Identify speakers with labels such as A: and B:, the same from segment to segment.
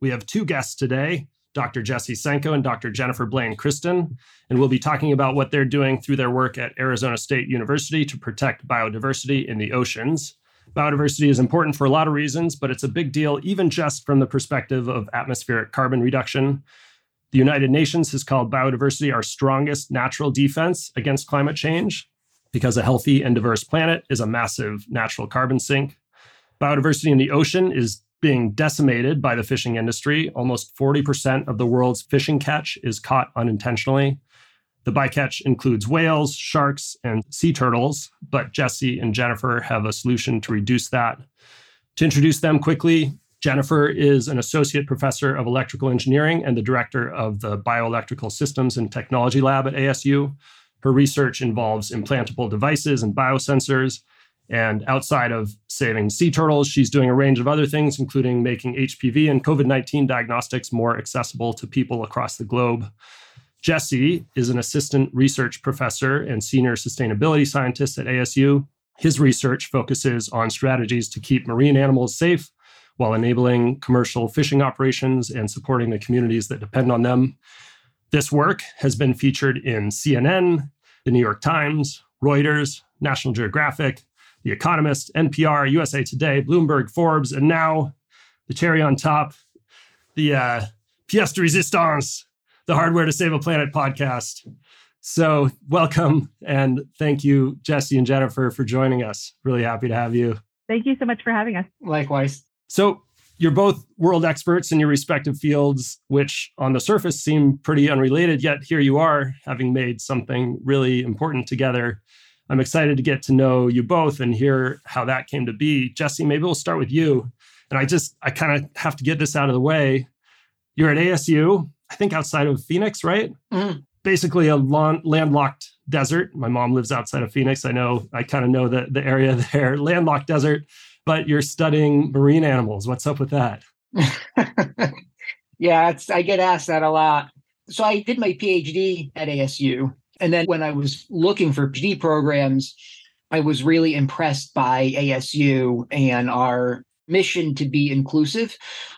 A: We have two guests today, Dr. Jesse Senko and Dr. Jennifer Blain Christen, and we'll be talking about what they're doing through their work at Arizona State University to protect biodiversity in the oceans. Biodiversity is important for a lot of reasons, but it's a big deal even just from the perspective of atmospheric carbon reduction. The United Nations has called biodiversity our strongest natural defense against climate change because a healthy and diverse planet is a massive natural carbon sink. Biodiversity in the ocean is being decimated by the fishing industry. Almost 40% of the world's fishing catch is caught unintentionally. The bycatch includes whales, sharks, and sea turtles, but Jesse and Jennifer have a solution to reduce that. To introduce them quickly, Jennifer is an associate professor of electrical engineering and the director of the Bioelectrical Systems and Technology Lab at ASU. Her research involves implantable devices and biosensors and outside of saving sea turtles, she's doing a range of other things, including making HPV and COVID 19 diagnostics more accessible to people across the globe. Jesse is an assistant research professor and senior sustainability scientist at ASU. His research focuses on strategies to keep marine animals safe while enabling commercial fishing operations and supporting the communities that depend on them. This work has been featured in CNN, the New York Times, Reuters, National Geographic, the Economist, NPR, USA Today, Bloomberg, Forbes, and now the cherry on top, the uh, pièce de résistance, the Hardware to Save a Planet podcast. So, welcome and thank you, Jesse and Jennifer, for joining us. Really happy to have you.
B: Thank you so much for having us.
C: Likewise.
A: So, you're both world experts in your respective fields, which on the surface seem pretty unrelated, yet here you are having made something really important together. I'm excited to get to know you both and hear how that came to be. Jesse, maybe we'll start with you. And I just, I kind of have to get this out of the way. You're at ASU, I think outside of Phoenix, right? Mm. Basically a landlocked desert. My mom lives outside of Phoenix. I know, I kind of know the, the area there, landlocked desert, but you're studying marine animals. What's up with that?
C: yeah, I get asked that a lot. So I did my PhD at ASU and then when I was looking for PhD programs, I was really impressed by ASU and our mission to be inclusive.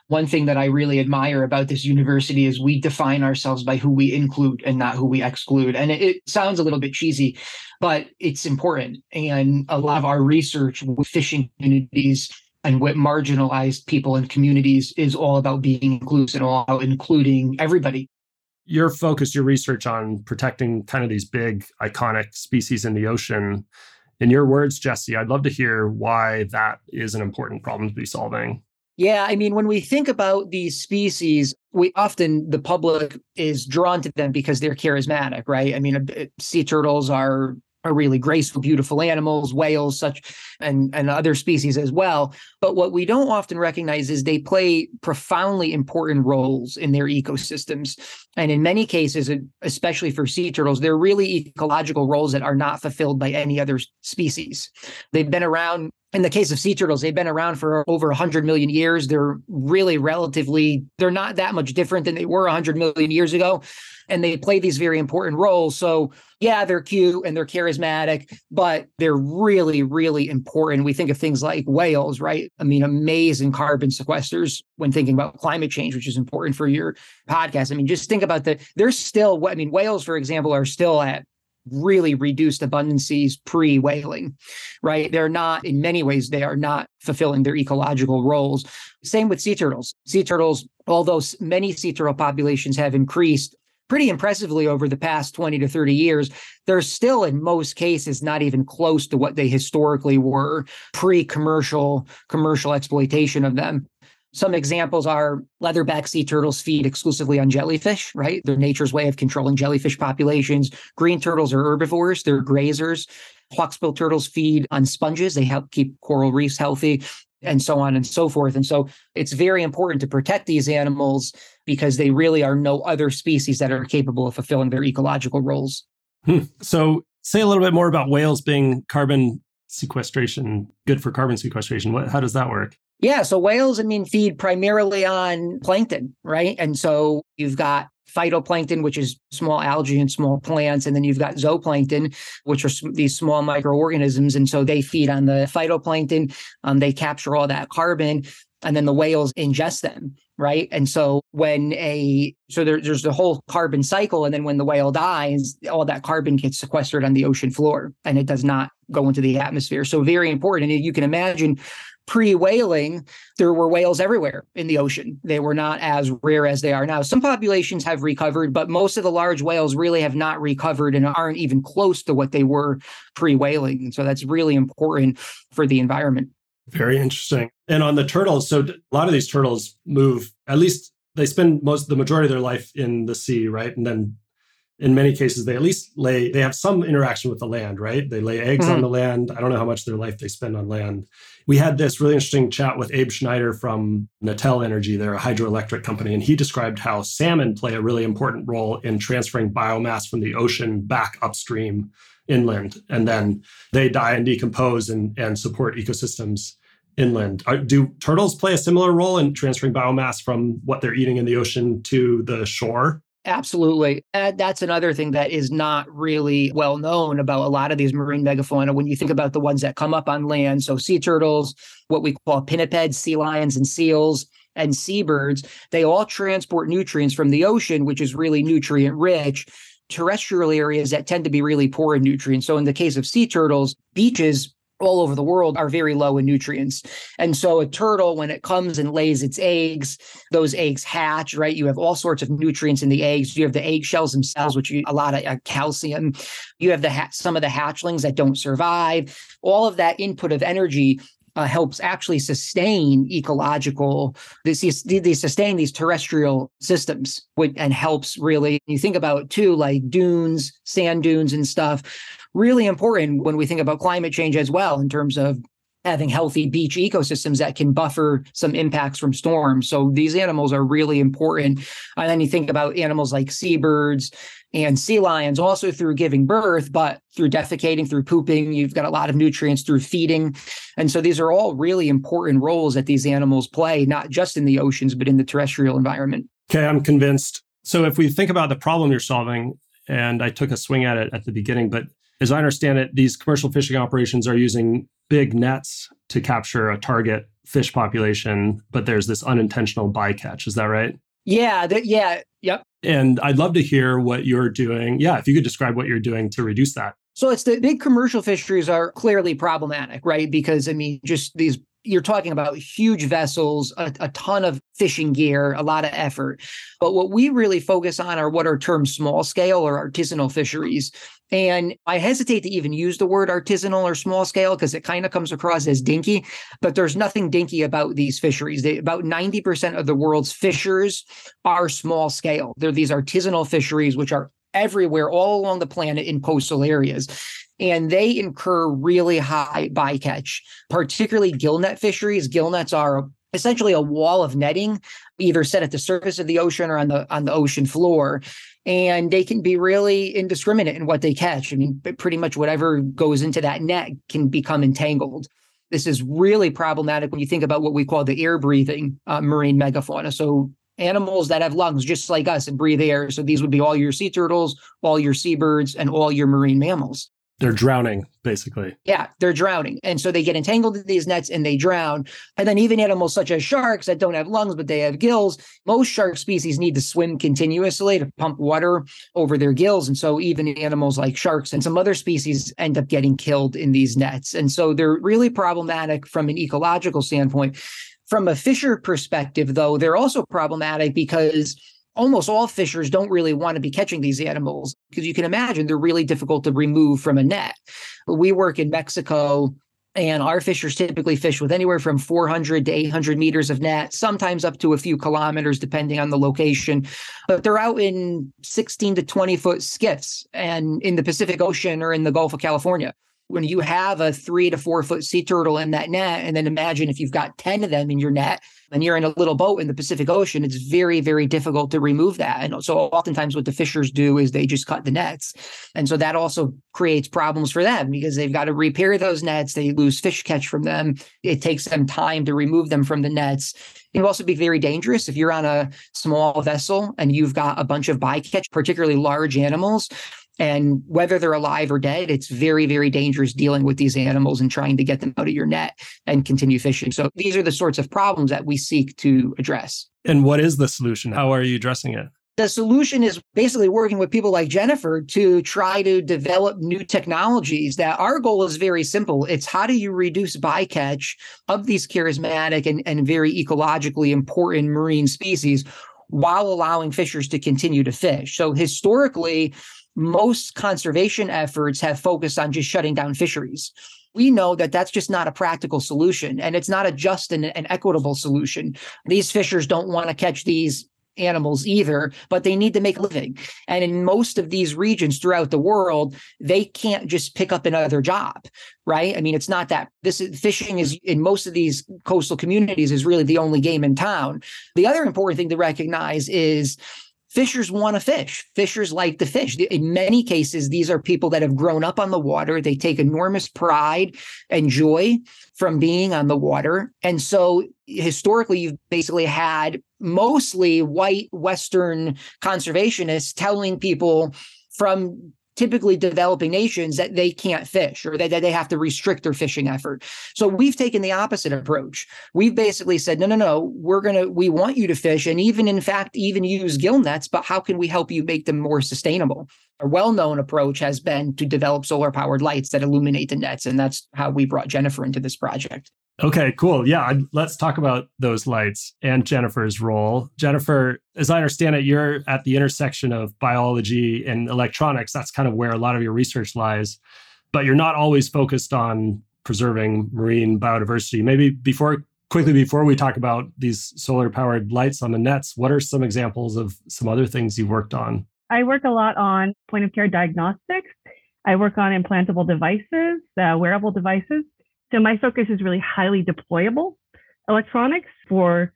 C: One thing that I really admire about this university is we define ourselves by who we include and not who we exclude. And it, it, sounds a little bit cheesy, but it's important. And a lot of our research with fishing communities and with marginalized people and communities is all about being inclusive and all about including everybody
A: your focus, your research on protecting kind of these big iconic species in the ocean. In your words, Jesse, I'd love to hear why that is an important problem to be solving.
C: Yeah, I mean, when we think about these species, we often the public is drawn to them because they're charismatic, right? I mean, uh, sea turtles are are really graceful, beautiful animals, whales, such, and, and other species as well. But what we don't often recognize is they play profoundly important roles in their ecosystems. And in many cases, especially for sea turtles, they're really ecological roles that are not fulfilled by any other species. They've been around in the case of sea turtles, they've been around for over 100 million years. They're really relatively, they're not that much different than they were 100 million years ago. And they play these very important roles. So, yeah, they're cute and they're charismatic, but they're really, really important. We think of things like whales, right? I mean, amazing carbon sequesters when thinking about climate change, which is important for your podcast. I mean, just think about the, they're still, I mean, whales, for example, are still at really reduced abundances pre whaling, right? They're not, in many ways, they are not fulfilling their ecological roles. Same with sea turtles. Sea turtles, although many sea turtle populations have increased pretty impressively over the past 20 to 30 years, they're still, in most cases, not even close to what they historically were pre commercial commercial exploitation of them. Some examples are leatherback sea turtles feed exclusively on jellyfish, right? They're nature's way of controlling jellyfish populations. Green turtles are herbivores, they're grazers. Hawksbill turtles feed on sponges, they help keep coral reefs healthy. and so on and so forth. And so it's very important to protect these animals because they really are no other species that are capable of fulfilling their ecological roles.
A: Hmm. So, say a little bit more about whales being carbon sequestration, good for carbon sequestration. What, how does that work?
C: Yeah, so whales, I mean, feed primarily on plankton, right? And so you've got phytoplankton, which is small algae and small plants. And then you've got zooplankton, which are these small microorganisms. And so they feed on the phytoplankton. Um, they capture all that carbon and then the whales ingest them right and so when a so there, there's the whole carbon cycle and then when the whale dies all that carbon gets sequestered on the ocean floor and it does not go into the atmosphere so very important and you can imagine pre-whaling, there were whales everywhere in the ocean. They were not as rare as they are now. Some populations have recovered, but most of the large whales really have not recovered and aren't even close to what they were pre-whaling. So that's really important for the environment.
A: Very interesting. And on the turtles, so a lot of these turtles move, at least they spend most the majority of their life in the sea, right? And then in many cases they at least lay they have some interaction with the land right they lay eggs mm-hmm. on the land i don't know how much of their life they spend on land we had this really interesting chat with abe schneider from natel energy. They're a hydroelectric company and he described how salmon play a really important role in transferring biomass from the ocean back upstream inland and then they die and decompose and, and support ecosystems inland. Are, do turtles play a similar role in transferring biomass from what they're eating in the ocean to the shore
C: Absolutely. And that's another thing that is not really well known about a lot of these marine megafauna. When you think about the ones that come up on land, so sea turtles, what we call pinnipeds, sea lions, and seals, and seabirds, they all transport nutrients from the ocean, which is really nutrient rich, terrestrial areas that tend to be really poor in nutrients. So in the case of sea turtles, beaches all over the world are very low in nutrients. And so a turtle, when it comes and lays its eggs, those eggs hatch, right? You have all sorts of nutrients in the eggs. You have the eggshells themselves, which you, a lot of uh, calcium. You have the ha- some of the hatchlings that don't survive. All of that input of energy uh, helps actually sustain ecological they, they sustain these terrestrial systems and helps really you think about too like dunes sand dunes and stuff really important when we think about climate change as well in terms of having healthy beach ecosystems that can buffer some impacts from storms. So these animals are really important. And then you think about animals like seabirds and sea lions also through giving birth, but through defecating, through pooping, you've got a lot of nutrients through feeding. And so these are all really important roles that these animals play, not just in the oceans, but in the terrestrial environment.
A: Okay, I'm convinced. So if we think about the problem you're solving, and I took a swing at it at the beginning, but as I understand it, these commercial fishing operations are using big nets to capture a target fish population, but there's this unintentional bycatch. Is that right?
C: Yeah. Th- yeah. Yep.
A: And I'd love to hear what you're doing. Yeah. If you could describe what you're doing to reduce that.
C: So it's the big commercial fisheries are clearly problematic, right? Because I mean, just these you're talking about huge vessels, a, a, ton of fishing gear, a lot of effort. But what we really focus on are what are termed small scale or artisanal fisheries. And I hesitate to even use the word artisanal or small scale because it kind of comes across as dinky, but there's nothing dinky about these fisheries. They, about 90% of the world's fishers are small scale. They're these artisanal fisheries, which are everywhere all along the planet in coastal areas and they incur really high bycatch, particularly gillnet fisheries. Gillnets are essentially a wall of netting, either set at the surface of the ocean or on the on the ocean floor. And they can be really indiscriminate in what they catch. I mean, pretty much whatever goes into that net can become entangled. This is really problematic when you think about what we call the air breathing uh, marine megafauna. So animals that have lungs just like us and breathe air. So these would be all your sea turtles, all your seabirds, and all your marine mammals.
A: They're drowning, basically.
C: Yeah, they're drowning. And so they get entangled in these nets and they drown. And then even animals such as sharks that don't have lungs, but they have gills, most shark species need to swim continuously to pump water over their gills. And so even animals like sharks and some other species end up getting killed in these nets. And so they're really problematic from an ecological standpoint. From a fisher perspective, though, they're also problematic because almost all fishers don't really want to be catching these animals because you can imagine they're really difficult to remove from a net. We work in Mexico and our fishers typically fish with anywhere from 400 to 800 meters of net, sometimes up to a few kilometers, depending on the location. But they're out in 16 to 20 foot skiffs and in the Pacific Ocean or in the Gulf of California when you have a three to four foot sea turtle in that net, and then imagine if you've got 10 of them in your net and you're in a little boat in the Pacific Ocean, it's very, very difficult to remove that. And so oftentimes what the fishers do is they just cut the nets. And so that also creates problems for them because they've got to repair those nets. They lose fish catch from them. It takes them time to remove them from the nets. It can also be very dangerous if you're on a small vessel and you've got a bunch of bycatch, particularly large animals and whether they're alive or dead, it's very, very dangerous dealing with these animals and trying to get them out of your net and continue fishing. So these are the sorts of problems that we seek to address.
A: And what is the solution? How are you addressing it?
C: The solution is basically working with people like Jennifer to try to develop new technologies that our goal is very simple. It's how do you reduce bycatch of these charismatic and, and very ecologically important marine species while allowing fishers to continue to fish. So historically, most conservation efforts have focused on just shutting down fisheries. We know that that's just not a practical solution and it's not a just and an equitable solution. These fishers don't want to catch these animals either, but they need to make a living. And in most of these regions throughout the world, they can't just pick up another job, right? I mean, it's not that this is fishing is in most of these coastal communities is really the only game in town. The other important thing to recognize is fishers want to fish. Fishers like to fish. In many cases, these are people that have grown up on the water. They take enormous pride and joy from being on the water. And so historically, you've basically had mostly white Western conservationists telling people from typically developing nations that they can't fish or that, that, they have to restrict their fishing effort. So we've taken the opposite approach. We've basically said, no, no, no, we're going to, we want you to fish and even in fact, even use gill nets, but how can we help you make them more sustainable? A well known approach has been to develop solar powered lights that illuminate the nets. And that's how we brought Jennifer into this project.
A: Okay, cool. Yeah, let's talk about those lights and Jennifer's role. Jennifer, as I understand it, you're at the intersection of biology and electronics. That's kind of where a lot of your research lies, but you're not always focused on preserving marine biodiversity. Maybe before quickly before we talk about these solar powered lights on the nets, what are some examples of some other things you've worked on?
B: I work a lot on point of care diagnostics. I work on implantable devices, uh, wearable devices. So my focus is really highly deployable electronics for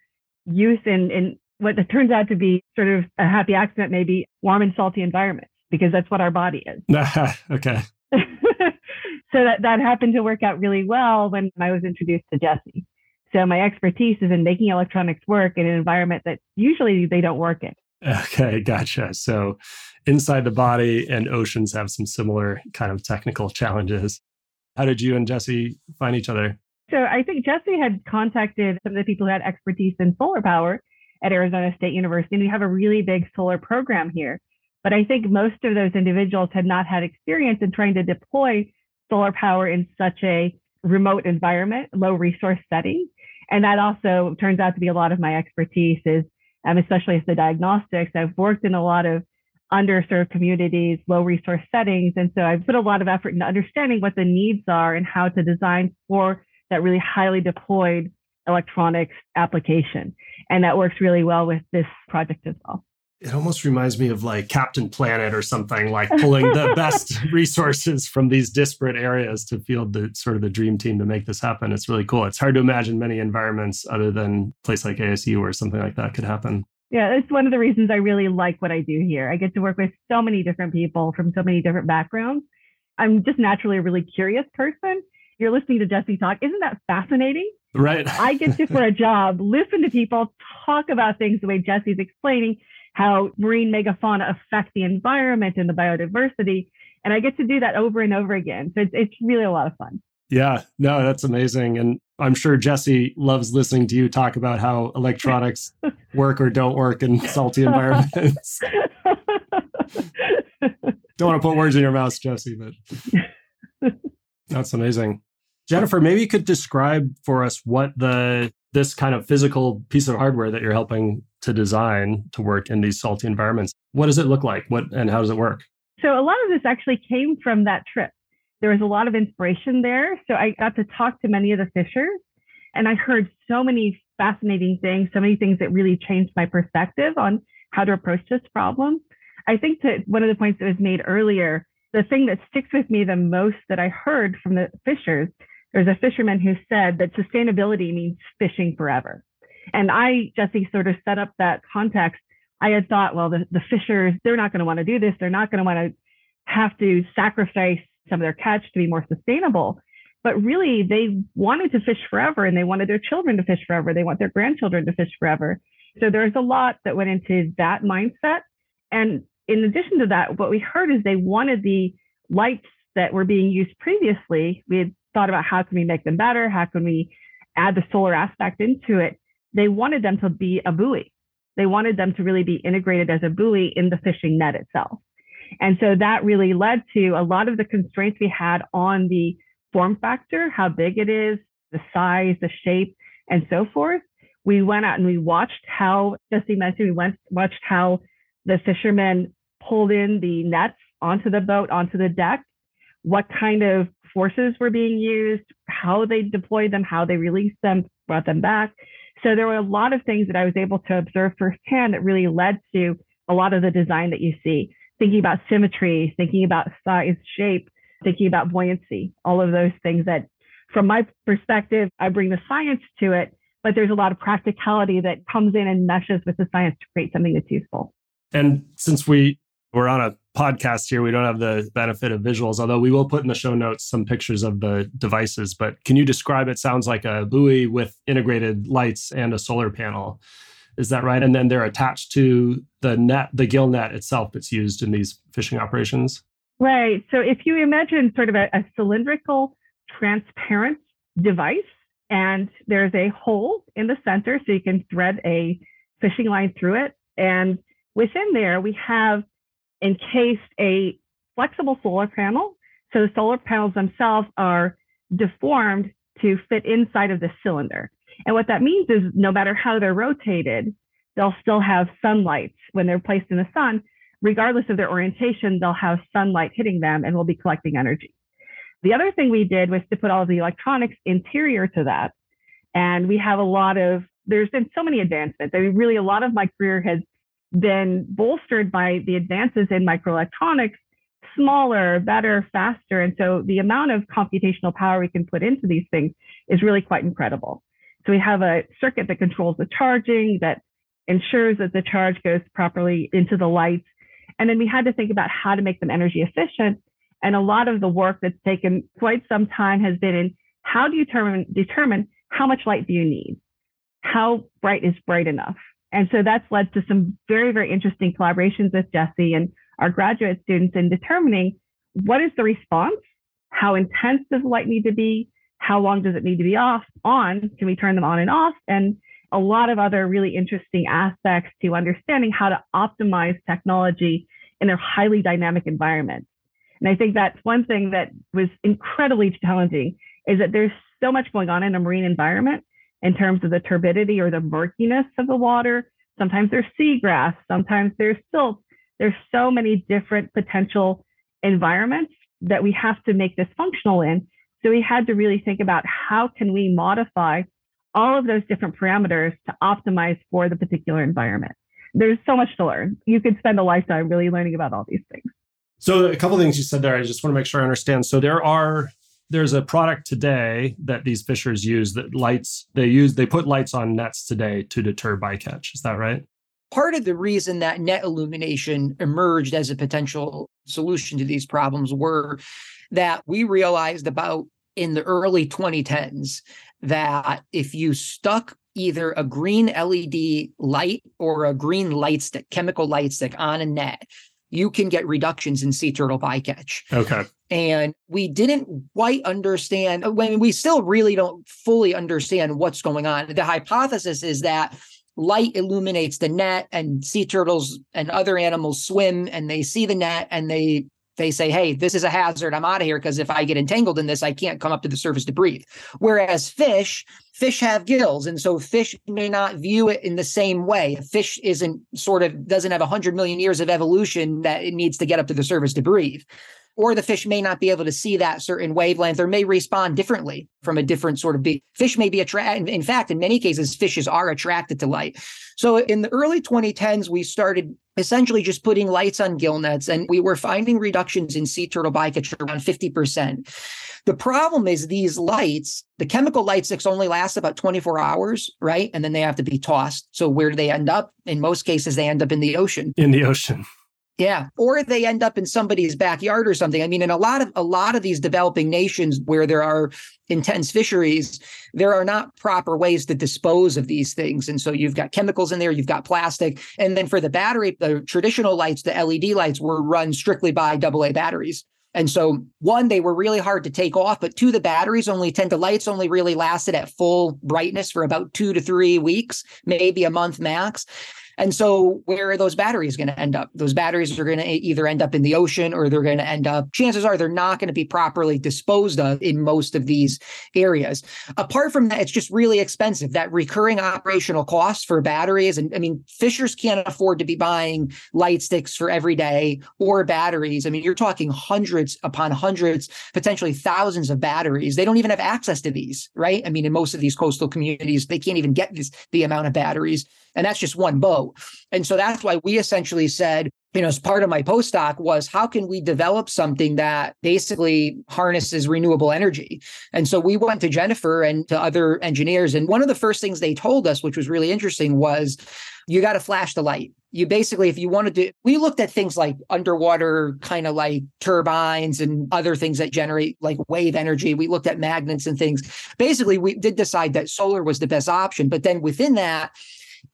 B: use in, in what it turns out to be sort of a happy accident, maybe warm and salty environments, because that's what our body is.
A: okay.
B: so that, that happened to work out really well when I was introduced to Jesse. So my expertise is in making electronics work in an environment that usually they don't work in.
A: Okay, gotcha. So inside the body and oceans have some similar kind of technical challenges. How did you and Jesse find each other?
B: So I think Jesse had contacted some of the people who had expertise in solar power at Arizona State University. And we have a really big solar program here. But I think most of those individuals had not had experience in trying to deploy solar power in such a remote environment, low resource setting. And that also turns out to be a lot of my expertise is, um, especially as the diagnostics. I've worked in a lot of underserved communities, low resource settings. And so I've put a lot of effort into understanding what the needs are and how to design for that really highly deployed electronics application. And that works really well with this project as well.
A: It almost reminds me of like Captain Planet or something, like pulling the best resources from these disparate areas to field the sort of the dream team to make this happen. It's really cool. It's hard to imagine many environments other than a place like ASU where something like that could happen.
B: Yeah, it's one of the reasons I really like what I do here. I get to work with so many different people from so many different backgrounds. I'm just naturally a really curious person. You're listening to Jesse talk. Isn't that fascinating?
A: Right.
B: I get to, for a job, listen to people talk about things the way Jesse's explaining how marine megafauna affect the environment and the biodiversity. And I get to do that over and over again. So it's, it's really a lot of fun.
A: Yeah, no, that's amazing. And I'm sure Jesse loves listening to you talk about how electronics work or don't work in salty environments. don't want to put words in your mouth, Jesse, but that's amazing. Jennifer, maybe you could describe for us what the this kind of physical piece of hardware that you're helping to design to work in these salty environments. What does it look like? What and how does it work?
B: So a lot of this actually came from that trip there was a lot of inspiration there. So I got to talk to many of the fishers and I heard so many fascinating things, so many things that really changed my perspective on how to approach this problem. I think that one of the points that was made earlier, the thing that sticks with me the most that I heard from the fishers, there's a fisherman who said that sustainability means fishing forever. And I, Jesse, sort of set up that context. I had thought, well, the, the fishers, they're not going to want to do this. They're not going to want to have to sacrifice some of their catch to be more sustainable. But really, they wanted to fish forever and they wanted their children to fish forever. They want their grandchildren to fish forever. So there's a lot that went into that mindset. And in addition to that, what we heard is they wanted the lights that were being used previously. We had thought about how can we make them better? How can we add the solar aspect into it? They wanted them to be a buoy. They wanted them to really be integrated as a buoy in the fishing net itself. And so that really led to a lot of the constraints we had on the form factor, how big it is, the size, the shape, and so forth. We went out and we watched how, Jesse mentioned, we went watched how the fishermen pulled in the nets onto the boat, onto the deck, what kind of forces were being used, how they deployed them, how they released them, brought them back. So there were a lot of things that I was able to observe firsthand that really led to a lot of the design that you see. Thinking about symmetry, thinking about size, shape, thinking about buoyancy, all of those things that, from my perspective, I bring the science to it, but there's a lot of practicality that comes in and meshes with the science to create something that's useful.
A: And since we we're on a podcast here, we don't have the benefit of visuals, although we will put in the show notes some pictures of the devices. But can you describe it? Sounds like a buoy with integrated lights and a solar panel. Is that right? And then they're attached to the net, the gill net itself that's used in these fishing operations?
B: Right. So if you imagine sort of a, a cylindrical, transparent device, and there's a hole in the center so you can thread a fishing line through it. And within there, we have encased a flexible solar panel. So the solar panels themselves are deformed to fit inside of the cylinder. And what that means is no matter how they're rotated, they'll still have sunlight when they're placed in the sun. Regardless of their orientation, they'll have sunlight hitting them and will be collecting energy. The other thing we did was to put all of the electronics interior to that. And we have a lot of, there's been so many advancements. I mean, really, a lot of my career has been bolstered by the advances in microelectronics, smaller, better, faster. And so the amount of computational power we can put into these things is really quite incredible. So we have a circuit that controls the charging, that ensures that the charge goes properly into the lights. And then we had to think about how to make them energy efficient. And a lot of the work that's taken quite some time has been in how do you determine, determine how much light do you need? How bright is bright enough? And so that's led to some very, very interesting collaborations with Jesse and our graduate students in determining what is the response? How intense does light need to be? How long does it need to be off, on? Can we turn them on and off? And a lot of other really interesting aspects to understanding how to optimize technology in a highly dynamic environment. And I think that's one thing that was incredibly challenging is that there's so much going on in a marine environment in terms of the turbidity or the murkiness of the water. Sometimes there's seagrass, sometimes there's silt. There's so many different potential environments that we have to make this functional in. So we had to really think about how can we modify all of those different parameters to optimize for the particular environment. There's so much to learn. You could spend a lifetime really learning about all these things.
A: So a couple things you said there, I just want to make sure I understand. So there are there's a product today that these fishers use that lights they use they put lights on nets today to deter bycatch is that right
C: part of the reason that net illumination emerged as a potential solution to these problems were that we realized about in the early 2010s that if you stuck either a green LED light or a green light stick, chemical light stick on a net, you can get reductions in sea turtle bycatch.
A: Okay.
C: And we didn't quite understand when we still really don't fully understand what's going on. The hypothesis is that light illuminates the net and sea turtles and other animals swim and they see the net and they they say, hey, this is a hazard. I'm out of here because if I get entangled in this, I can't come up to the surface to breathe. Whereas fish, fish have gills. And so fish may not view it in the same way. A fish isn't sort of doesn't have 100 million years of evolution that it needs to get up to the surface to breathe. Or the fish may not be able to see that certain wavelength or may respond differently from a different sort of being. Fish may be attracted. In fact, in many cases, fishes are attracted to light. So in the early 2010s, we started essentially just putting lights on gill nets, and we were finding reductions in sea turtle bycatch around 50%. The problem is these lights, the chemical light sticks only last about 24 hours, right? And then they have to be tossed. So where do they end up? In most cases, they end up in the ocean.
A: In the ocean.
C: Yeah, or they end up in somebody's backyard or something. I mean, in a lot of a lot of these developing nations where there are intense fisheries, there are not proper ways to dispose of these things. And so you've got chemicals in there, you've got plastic. And then for the battery, the traditional lights, the LED lights were run strictly by AA batteries. And so, one, they were really hard to take off, but two, the batteries only tend to lights only really lasted at full brightness for about two to three weeks, maybe a month max. And so, where are those batteries going to end up? Those batteries are going to either end up in the ocean or they're going to end up, chances are they're not going to be properly disposed of in most of these areas. Apart from that, it's just really expensive. That recurring operational cost for batteries. And I mean, fishers can't afford to be buying light sticks for every day or batteries. I mean, you're talking hundreds upon hundreds, potentially thousands of batteries. They don't even have access to these, right? I mean, in most of these coastal communities, they can't even get this, the amount of batteries. And that's just one boat. And so that's why we essentially said, you know, as part of my postdoc was how can we develop something that basically harnesses renewable energy? And so we went to Jennifer and to other engineers. And one of the first things they told us, which was really interesting, was you got to flash the light. You basically, if you wanted to, we looked at things like underwater kind of like turbines and other things that generate like wave energy. We looked at magnets and things. Basically, we did decide that solar was the best option. But then within that,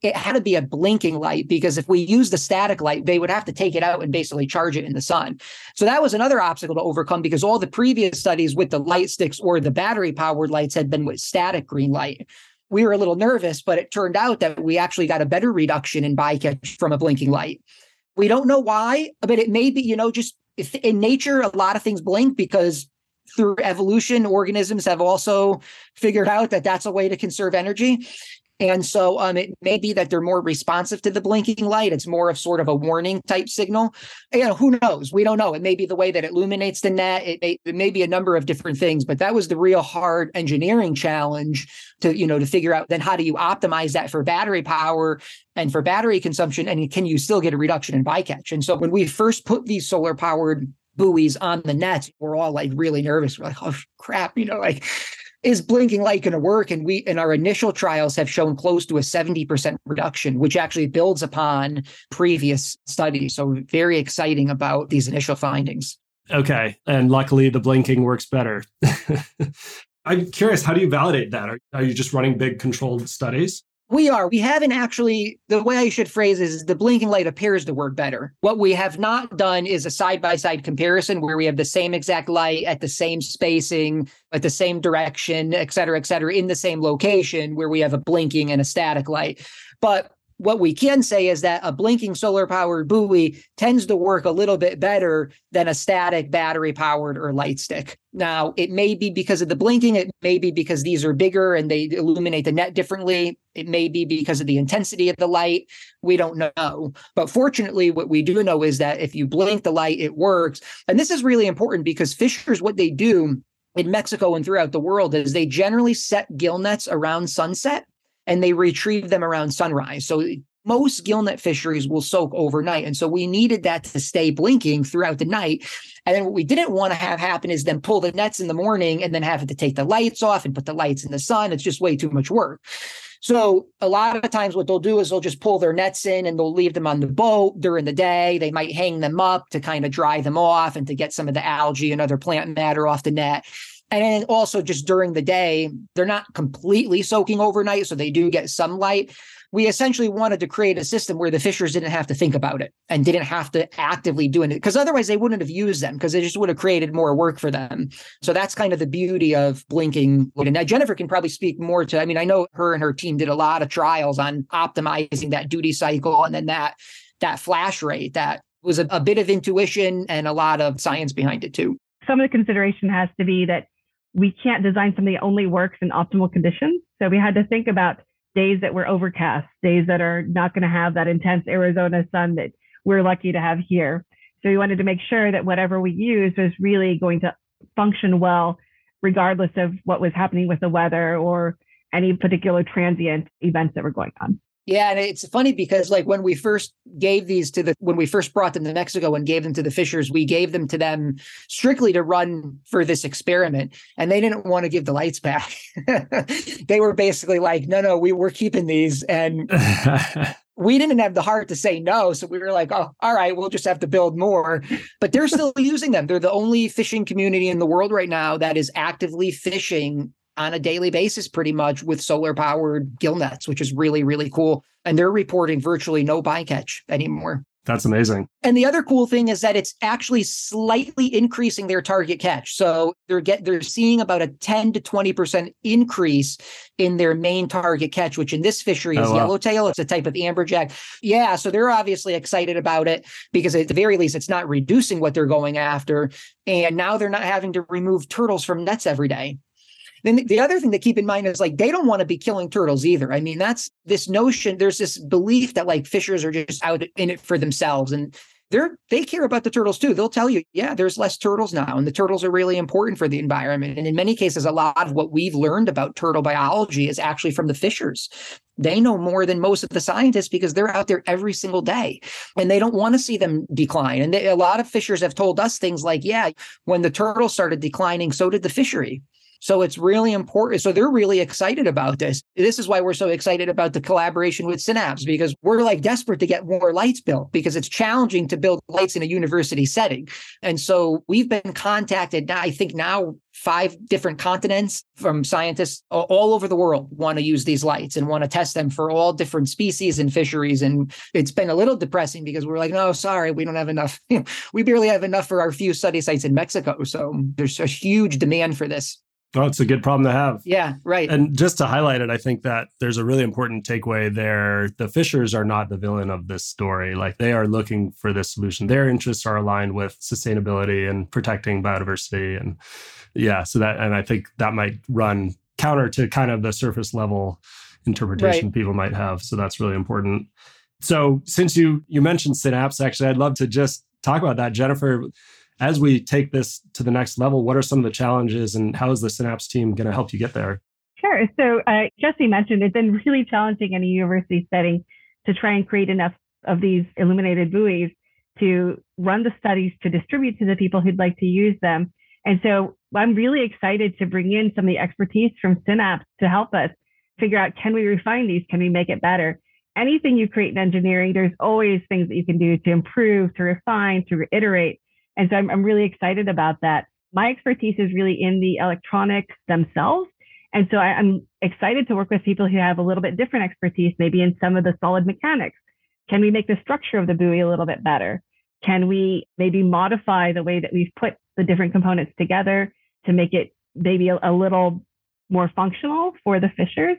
C: it had to be a blinking light because if we used the static light, they would have to take it out and basically charge it in the sun. So that was another obstacle to overcome because all the previous studies with the light sticks or the battery powered lights had been with static green light. We were a little nervous, but it turned out that we actually got a better reduction in bycatch from a blinking light. We don't know why, but it may be, you know, just in nature, a lot of things blink because through evolution, organisms have also figured out that that's a way to conserve energy. And so um, it may be that they're more responsive to the blinking light. It's more of sort of a warning type signal. You know, who knows? We don't know. It may be the way that it illuminates the net. It may, it may be a number of different things, but that was the real hard engineering challenge to, you know, to figure out then how do you optimize that for battery power and for battery consumption? And can you still get a reduction in bycatch? And so when we first put these solar powered buoys on the nets, we're all like really nervous. We're like, oh crap, you know, like is blinking light going to work? And we, in our initial trials, have shown close to a 70% reduction, which actually builds upon previous studies. So, very exciting about these initial findings.
A: Okay. And luckily, the blinking works better. I'm curious, how do you validate that? Are, are you just running big controlled studies?
C: We are. We haven't actually, the way I should phrase is the blinking light appears to work better. What we have not done is a side by side comparison where we have the same exact light at the same spacing, at the same direction, et cetera, et cetera, in the same location where we have a blinking and a static light. But what we can say is that a blinking solar powered buoy tends to work a little bit better than a static battery powered or light stick. Now, it may be because of the blinking, it may be because these are bigger and they illuminate the net differently. It may be because of the intensity of the light. We don't know. But fortunately, what we do know is that if you blink the light, it works. And this is really important because fishers, what they do in Mexico and throughout the world is they generally set gill nets around sunset and they retrieve them around sunrise. So most gillnet fisheries will soak overnight. And so we needed that to stay blinking throughout the night. And then what we didn't want to have happen is then pull the nets in the morning and then have to take the lights off and put the lights in the sun. It's just way too much work. So a lot of times what they'll do is they'll just pull their nets in and they'll leave them on the boat during the day. They might hang them up to kind of dry them off and to get some of the algae and other plant matter off the net. And then also just during the day, they're not completely soaking overnight, so they do get some light. We essentially wanted to create a system where the fishers didn't have to think about it and didn't have to actively do it because otherwise they wouldn't have used them because they just would have created more work for them. So that's kind of the beauty of blinking. And now Jennifer can probably speak more to. I mean, I know her and her team did a lot of trials on optimizing that duty cycle and then that that flash rate. That was a, a bit of intuition and a lot of science behind it too.
B: Some of the consideration has to be that we can't design something that only works in optimal conditions. So we had to think about days that were overcast, days that are not going to have that intense Arizona sun that we're lucky to have here. So we wanted to make sure that whatever we used was really going to function well, regardless of what was happening with the weather or any particular transient events that were going on.
C: Yeah, and it's funny because like when we first gave these to the when we first brought them to Mexico and gave them to the fishers, we gave them to them strictly to run for this experiment, and they didn't want to give the lights back. they were basically like, "No, no, we were keeping these," and we didn't have the heart to say no. So we were like, oh, all right, we'll just have to build more. But they're still using them. They're the only fishing community in the world right now that is actively fishing on a daily basis, pretty much with solar powered gill nets, which is really, really cool. And they're reporting virtually no bycatch anymore.
A: That's amazing.
C: And the other cool thing is that it's actually slightly increasing their target catch. So they're get they're seeing about a 10 to 20% increase in their main target catch, which in this fishery is oh, wow. yellowtail. It's a type of amberjack. Yeah. So they're obviously excited about it because at the very least it's not reducing what they're going after. And now they're not having to remove turtles from nets every day. Then the other thing to keep in mind is like they don't want to be killing turtles either. I mean, that's this notion. There's this belief that like fishers are just out in it for themselves, and they're they care about the turtles too. They'll tell you, yeah, there's less turtles now, and the turtles are really important for the environment. And in many cases, a lot of what we've learned about turtle biology is actually from the fishers. They know more than most of the scientists because they're out there every single day and they don't want to see them decline. And they, a lot of fishers have told us things like, yeah, when the turtles started declining, so did the fishery. So it's really important. So they're really excited about this. This is why we're so excited about the collaboration with Synapse because we're like desperate to get more lights built because it's challenging to build lights in a university setting. And so we've been contacted now, I think now five different continents from scientists all over the world want to use these lights and want to test them for all different species and fisheries. And it's been a little depressing because we're like, no, sorry, we don't have enough. we barely have enough for our few study sites in Mexico. So there's a huge demand for this.
A: Oh, it's a good problem to have.
C: Yeah, right.
A: And just to highlight it, I think that there's a really important takeaway there. The fishers are not the villain of this story. Like they are looking for this solution. Their interests are aligned with sustainability and protecting biodiversity. And yeah, so that, and I think that might run counter to kind of the surface level interpretation right. people might have. So that's really important. So since you you mentioned Synapse, actually, I'd love to just talk about that. Jennifer, as we take this to the next level, what are some of the challenges and how is the Synapse team going to help you get there?
B: Sure. So, uh, Jesse mentioned it's been really challenging in a university setting to try and create enough of these illuminated buoys to run the studies to distribute to the people who'd like to use them. And so I'm really excited to bring in some of the expertise from Synapse to help us figure out can we refine these? Can we make it better? Anything you create in engineering, there's always things that you can do to improve, to refine, to reiterate. And so I'm, I'm really excited about that. My expertise is really in the electronics themselves. And so I, I'm excited to work with people who have a little bit different expertise, maybe in some of the solid mechanics. Can we make the structure of the buoy a little bit better? Can we maybe modify the way that we've put the different components together to make it maybe a, a little more functional for the fishers?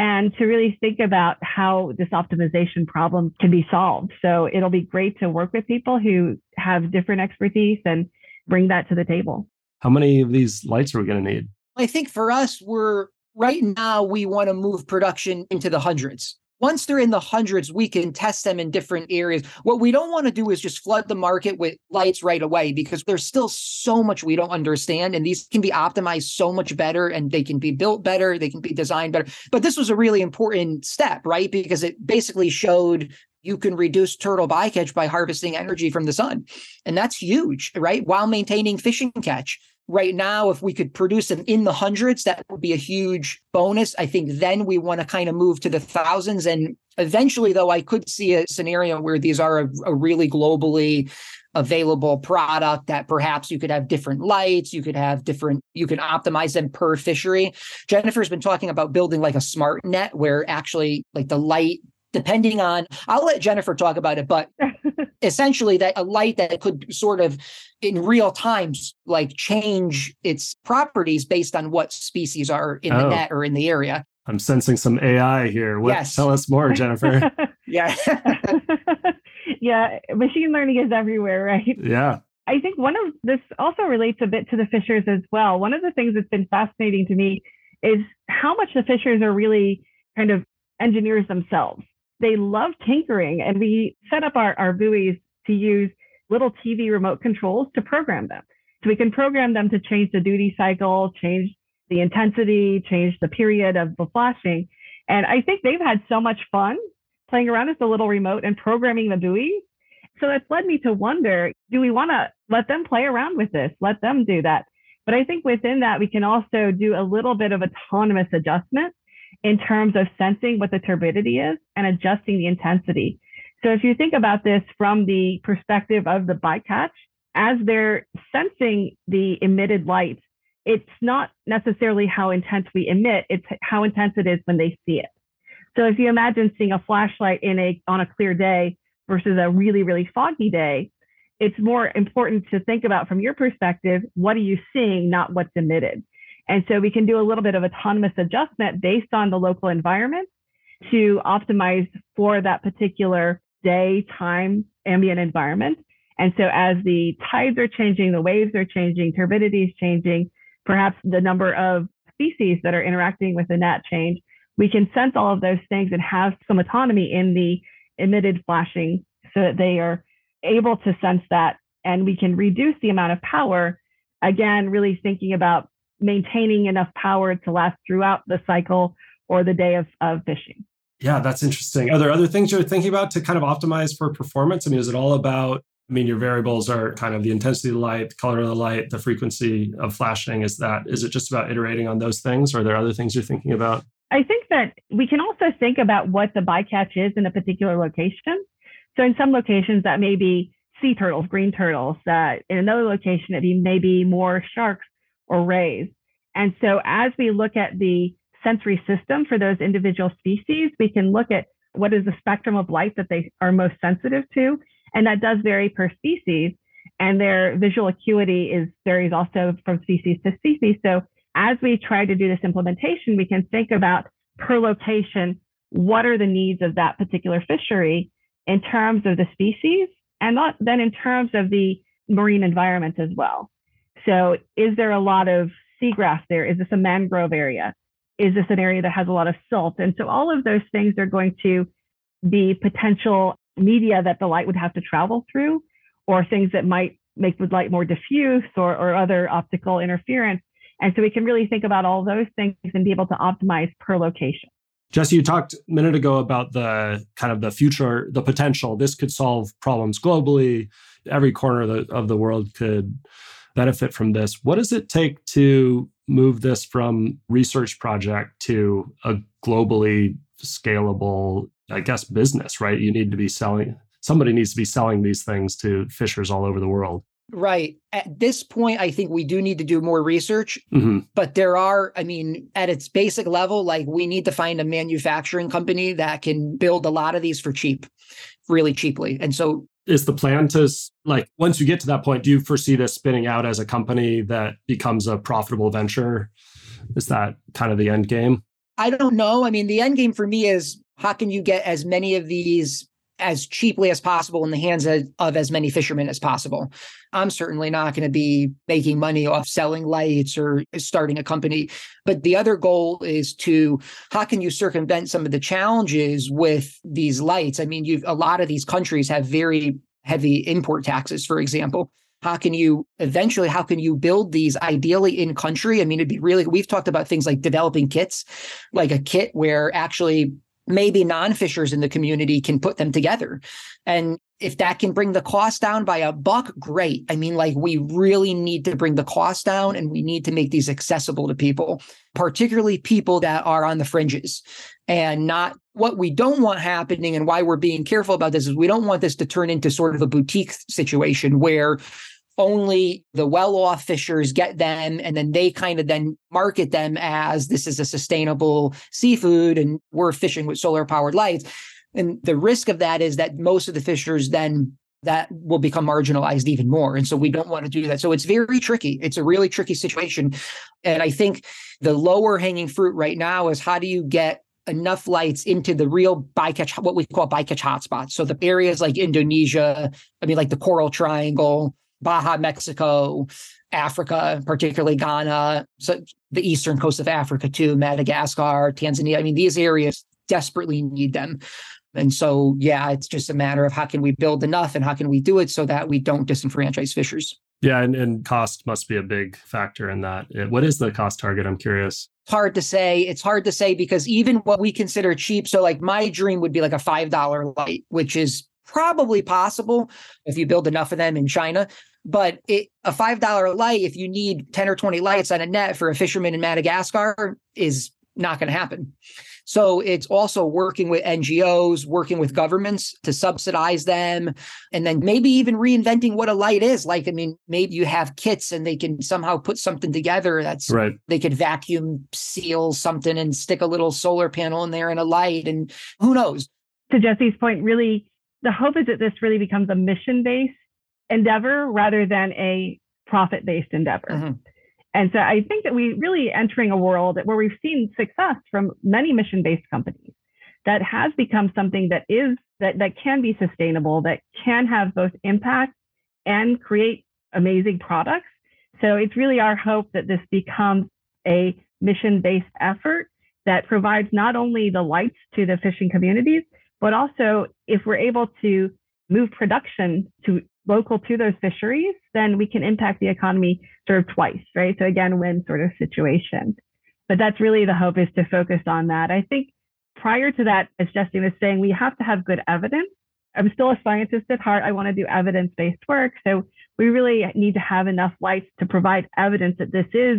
B: And to really think about how this optimization problem can be solved. So it'll be great to work with people who have different expertise and bring that to the table.
A: How many of these lights are we going to need?
C: I think for us, we're right now, we want to move production into the hundreds once they're in the hundreds, we can test them in different areas. What we don't want to do is just flood the market with lights right away because there's still so much we don't understand. And these can be optimized so much better and they can be built better, they can be designed better. But this was a really important step, right? Because it basically showed you can reduce turtle bycatch by harvesting energy from the sun. And that's huge, right? While maintaining fishing catch right now, if we could produce them in the hundreds, that would be a huge bonus. I think then we want to kind of move to the thousands. And eventually, though, I could see a scenario where these are a, a really globally available product that perhaps you could have different lights, you could have different, you can optimize them per fishery. Jennifer's been talking about building like a smart net where actually like the light depending on I'll let Jennifer talk about it, but essentially that a light that could sort of in real time like change its properties based on what species are in oh. the net or in the area.
A: I'm sensing some AI here. What, yes. Tell us more, Jennifer.
C: yeah.
B: yeah. Machine learning is everywhere, right?
A: Yeah.
B: I think one of this also relates a bit to the fishers as well. One of the things that's been fascinating to me is how much the fishers are really kind of engineers themselves they love tinkering and we set up our, our buoys to use little TV remote controls to program them. So we can program them to change the duty cycle, change the intensity, change the period of the flashing. And I think they've had so much fun playing around with the little remote and programming the buoy. So that's led me to wonder, do we want to let them play around with this? Let them do that. But I think within that, we can also do a little bit of autonomous adjustment in terms of sensing what the turbidity is and adjusting the intensity. So if you think about this from the perspective of the bycatch, as they're sensing the emitted light, it's not necessarily how intense we emit, it's how intense it is when they see it. So if you imagine seeing a flashlight in a on a clear day versus a really, really foggy day, it's more important to think about from your perspective, what are you seeing, not what's emitted. And so we can do a little bit of autonomous adjustment based on the local environment to optimize for that particular day, time, ambient environment. And so as the tides are changing, the waves are changing, turbidity is changing, perhaps the number of species that are interacting with the net change, we can sense all of those things and have some autonomy in the emitted flashing so that they are able to sense that and we can reduce the amount of power. Again, really thinking about maintaining enough power to last throughout the cycle or the day of, of fishing.
A: Yeah, that's interesting. Are there other things you're thinking about to kind of optimize for performance? I mean, is it all about I mean, your variables are kind of the intensity of the light, the color of the light, the frequency of flashing. Is that is it just about iterating on those things, or are there other things you're thinking about?
B: I think that we can also think about what the bycatch is in a particular location. So in some locations that may be sea turtles, green turtles. That in another location it may be more sharks or rays. And so as we look at the sensory system for those individual species, we can look at what is the spectrum of light that they are most sensitive to and that does vary per species. And their visual acuity is varies also from species to species. So as we try to do this implementation, we can think about per location, what are the needs of that particular fishery in terms of the species and then in terms of the marine environment as well. So is there a lot of seagrass there? Is this a mangrove area? Is this an area that has a lot of silt? And so all of those things are going to be potential media that the light would have to travel through, or things that might make the light more diffuse or, or other optical interference. And so we can really think about all those things and be able to optimize per location.
A: Jesse, you talked a minute ago about the kind of the future, the potential. This could solve problems globally. Every corner of the, of the world could benefit from this. What does it take to move this from research project to a globally scalable I guess, business, right? You need to be selling, somebody needs to be selling these things to fishers all over the world.
C: Right. At this point, I think we do need to do more research. Mm-hmm. But there are, I mean, at its basic level, like we need to find a manufacturing company that can build a lot of these for cheap, really cheaply. And so
A: is the plan to like once you get to that point do you foresee this spinning out as a company that becomes a profitable venture? Is that kind of the end game?
C: I don't know. I mean the end game for me is how can you get as many of these as cheaply as possible in the hands of, of as many fishermen as possible. I'm certainly not going to be making money off selling lights or starting a company. But the other goal is to how can you circumvent some of the challenges with these lights? I mean, you've a lot of these countries have very heavy import taxes, for example. How can you eventually, how can you build these ideally in country? I mean, it'd be really, we've talked about things like developing kits, like a kit where actually maybe non-fishers in the community can put them together. And if that can bring the cost down by a buck great. I mean like we really need to bring the cost down and we need to make these accessible to people particularly people that are on the fringes. And not what we don't want happening and why we're being careful about this is we don't want this to turn into sort of a boutique situation where only the well-off fishers get them and then they kind of then market them as this is a sustainable seafood and we're fishing with solar powered lights. And the risk of that is that most of the fishers then that will become marginalized even more and so we don't want to do that. So it's very tricky. It's a really tricky situation and i think the lower hanging fruit right now is how do you get enough lights into the real bycatch, what we call bycatch hotspots. So the areas like Indonesia, I mean, like the Coral Triangle, Baja, Mexico, Africa, particularly Ghana, so the eastern coast of Africa too, Madagascar, Tanzania. I mean, these areas desperately need them. And so, yeah, it's just a matter of how can we build enough and how can we do it so that we don't disenfranchise fishers.
A: Yeah, and, and cost must be a big factor in that. Uh, what is the cost target? I'm curious.
C: It's hard to say. It's hard to say because even what we consider cheap, so like my dream would be like a $5 light, which is probably possible if you build enough of them in China. But it, a $5 light, if you need 10 or 20 lights on a net for a fisherman in Madagascar, is not going to happen. So it's also working with NGOs, working with governments to subsidize them, and then maybe even reinventing what a light is. Like, I mean, maybe you have kits and they can somehow put something together that's
A: right.
C: They could vacuum seal something and stick a little solar panel in there and a light, and who knows.
B: To Jesse's point, really, the hope is that this really becomes a mission based endeavor rather than a profit based endeavor. Mm-hmm. And so I think that we really entering a world where we've seen success from many mission-based companies that has become something that is that that can be sustainable, that can have both impact and create amazing products. So it's really our hope that this becomes a mission-based effort that provides not only the lights to the fishing communities, but also if we're able to move production to local to those fisheries, then we can impact the economy sort of twice, right? So again, win sort of situation. But that's really the hope is to focus on that. I think prior to that, as Jesse was saying, we have to have good evidence. I'm still a scientist at heart. I want to do evidence-based work. So we really need to have enough lights to provide evidence that this is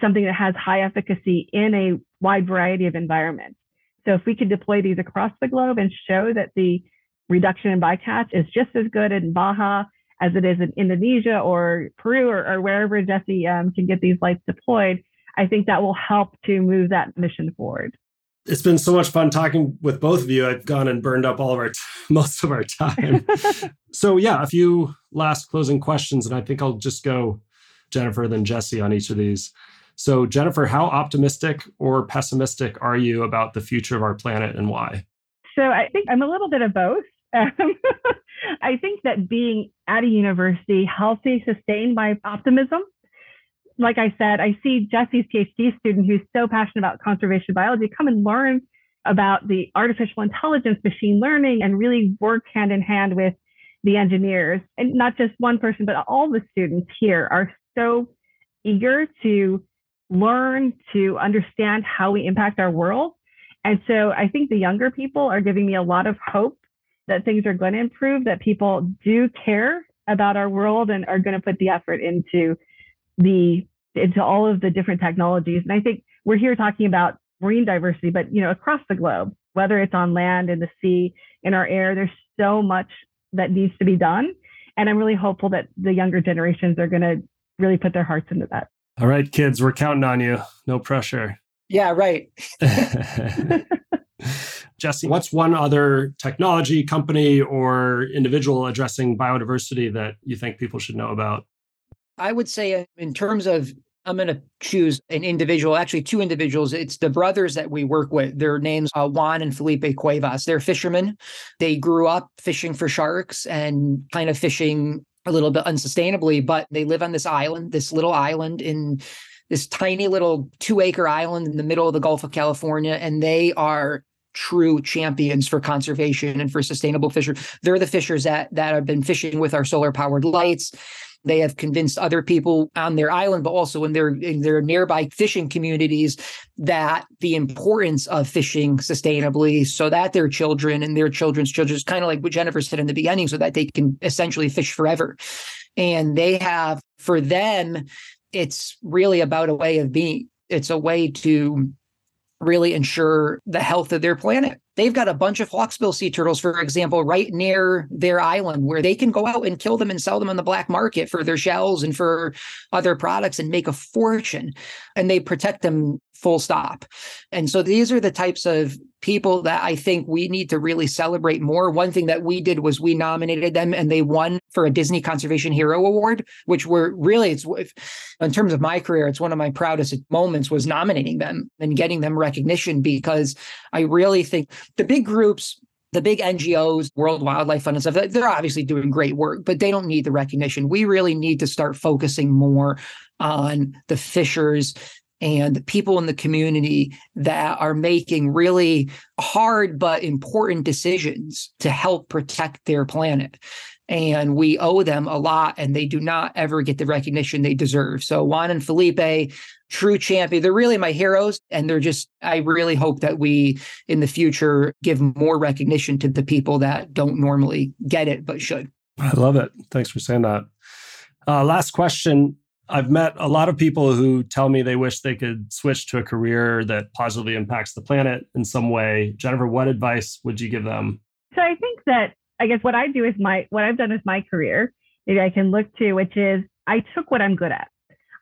B: something that has high efficacy in a wide variety of environments. So if we could deploy these across the globe and show that the reduction in bycatch is just as good in Baja as it is in Indonesia or Peru or, or wherever Jesse um, can get these lights deployed, I think that will help to move that mission forward.
A: It's been so much fun talking with both of you. I've gone and burned up all of our t- most of our time. so yeah, a few last closing questions, and I think I'll just go Jennifer then Jesse on each of these. So Jennifer, how optimistic or pessimistic are you about the future of our planet and why?
B: So I think I'm a little bit of both. Um, I think that being at a university healthy, sustained by optimism. Like I said, I see Jesse's PhD student who's so passionate about conservation biology come and learn about the artificial intelligence, machine learning, and really work hand in hand with the engineers. And not just one person, but all the students here are so eager to learn, to understand how we impact our world. And so I think the younger people are giving me a lot of hope that things are going to improve, that people do care about our world and are going to put the effort into the into all of the different technologies. And I think we're here talking about marine diversity, but you know, across the globe, whether it's on land, in the sea, in our air, there's so much that needs to be done. And I'm really hopeful that the younger generations are going to really put their hearts into that.
A: All right, kids, we're counting on you. No pressure.
C: Yeah, right.
A: Jesse, what's one other technology company or individual addressing biodiversity that you think people should know about?
C: I would say, uh, in terms of, I'm going to choose an individual, actually, two individuals. It's the brothers that we work with. Their names are Juan and Felipe Cuevas. They're fishermen. They grew up fishing for sharks and kind of fishing a little bit unsustainably, but they live on this island, this little island in this tiny little two acre island in the middle of the Gulf of California. And they are true champions for conservation and for sustainable fishing. They're the fishers that that have been fishing with our solar powered lights. They have convinced other people on their island, but also in their in their nearby fishing communities, that the importance of fishing sustainably, so that their children and their children's children, is kind of like what Jennifer said in the beginning, so that they can essentially fish forever. And they have, for them, it's really about a way of being. It's a way to really ensure the health of their planet. They've got a bunch of hawksbill sea turtles, for example, right near their island where they can go out and kill them and sell them on the black market for their shells and for other products and make a fortune. And they protect them full stop. And so these are the types of people that I think we need to really celebrate more. One thing that we did was we nominated them and they won for a Disney Conservation Hero Award, which were really it's in terms of my career, it's one of my proudest moments was nominating them and getting them recognition because I really think the big groups the big NGOs, World Wildlife Fund and stuff, they're obviously doing great work, but they don't need the recognition. We really need to start focusing more on the fishers and people in the community that are making really hard but important decisions to help protect their planet. and we owe them a lot and they do not ever get the recognition they deserve. So Juan and Felipe, true champion, they're really my heroes. And they're just, I really hope that we in the future give more recognition to the people that don't normally get it, but should.
A: I love it. Thanks for saying that. Uh, last question. I've met a lot of people who tell me they wish they could switch to a career that positively impacts the planet in some way. Jennifer, what advice would you give them?
B: So I think that I guess what I do is my what I've done is my career. Maybe I can look to, which is I took what I'm good at.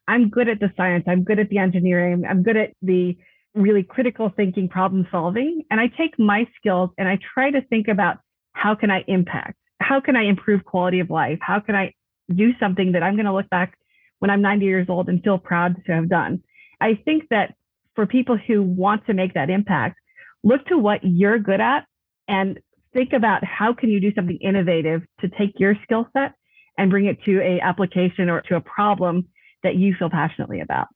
B: I'm good at the science. I'm good at the engineering. I'm good at the really critical thinking, problem solving. And I take my skills and I try to think about how can I impact? How can I improve quality of life? How can I do something that I'm going to look back when I'm 90 years old and feel proud to have done? I think that for people who want to make that impact, look to what you're good at and think about how can you do something innovative to take your skill set and bring it to a application or to a problem that you feel passionately about.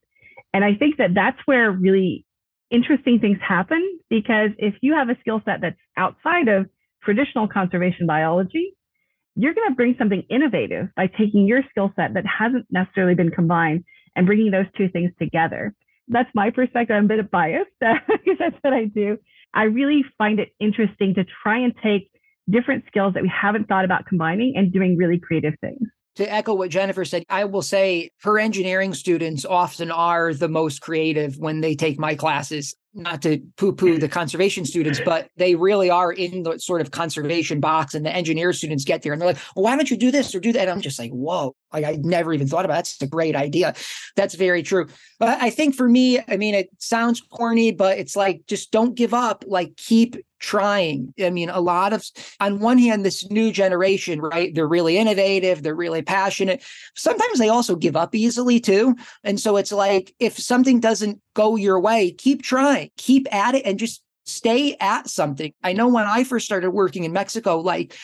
B: And I think that that's where really interesting things happen because if you have a skill set that's outside of traditional conservation biology, you're going to bring something innovative by taking your skill set that hasn't necessarily been combined and bringing those two things together. That's my perspective. I'm a bit biased uh, because that's what I do. I really find it interesting to try and take different skills that we haven't thought about combining and doing really creative things.
C: To echo what Jennifer said, I will say her engineering students often are the most creative when they take my classes not to poo poo the conservation students, but they really are in the sort of conservation box. And the engineer students get there and they're like, well, why don't you do this or do that? And I'm just like, whoa, like I never even thought about it. That's a great idea. That's very true. But I think for me, I mean, it sounds corny, but it's like, just don't give up. Like, keep trying. I mean, a lot of, on one hand, this new generation, right? They're really innovative, they're really passionate. Sometimes they also give up easily too. And so it's like, if something doesn't go your way, keep trying, keep at it, and just stay at something. I know when I first started working in Mexico, like,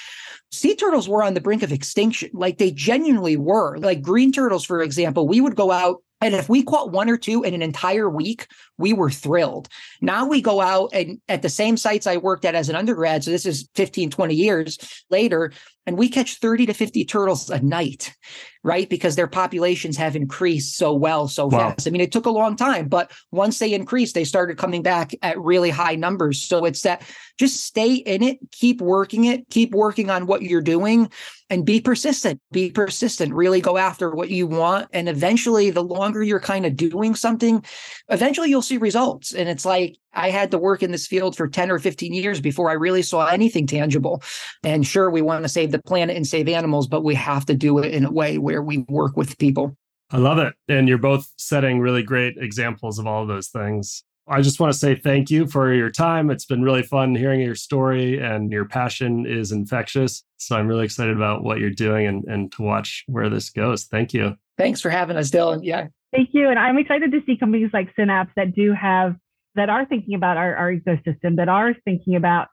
C: sea turtles were on the brink of extinction. Like they genuinely were. Like green turtles, for example, we would go out and if we caught one or two in an entire week, we were thrilled. Now we go out and at the same sites I worked at as an undergrad, so this is 15, 20 years later, and we catch 30 to 50 turtles a night, right? Because their populations have increased so well, so wow. fast. I mean, it took a long time, but once they increased, they started coming back at really high numbers. So it's that just stay in it, keep working it, keep working on what you're doing and be persistent. Be persistent, really go after what you want. And eventually, the longer you're kind of doing something, eventually you'll see results. And it's like, I had to work in this field for 10 or 15 years before I really saw anything tangible. And sure, we want to save the planet and save animals, but we have to do it in a way where we work with people.
A: I love it. And you're both setting really great examples of all of those things. I just want to say thank you for your time. It's been really fun hearing your story, and your passion is infectious. So I'm really excited about what you're doing and, and to watch where this goes. Thank you.
C: Thanks for having us, Dylan. Yeah.
B: Thank you. And I'm excited to see companies like Synapse that do have that are thinking about our, our ecosystem, that are thinking about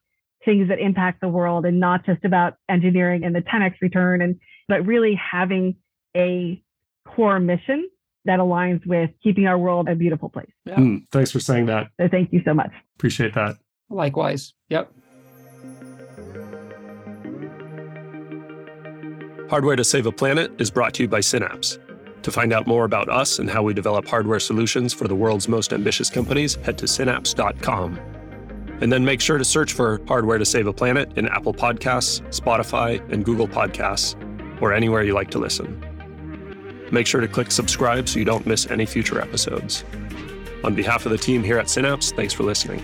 B: things that impact the world and not just about engineering and the 10x return and but really having a core mission that aligns with keeping our world a beautiful place.
A: Yeah. Mm, thanks for saying that.
B: So thank you so much.
A: Appreciate that.
C: Likewise. Yep.
A: Hardware to Save a Planet is brought to you by Synapse. To find out more about us and how we develop hardware solutions for the world's most ambitious companies, head to synapse.com. And then make sure to search for Hardware to Save a Planet in Apple Podcasts, Spotify, and Google Podcasts, or anywhere you like to listen. Make sure to click subscribe so you don't miss any future episodes. On behalf of the team here at Synapse, thanks for listening.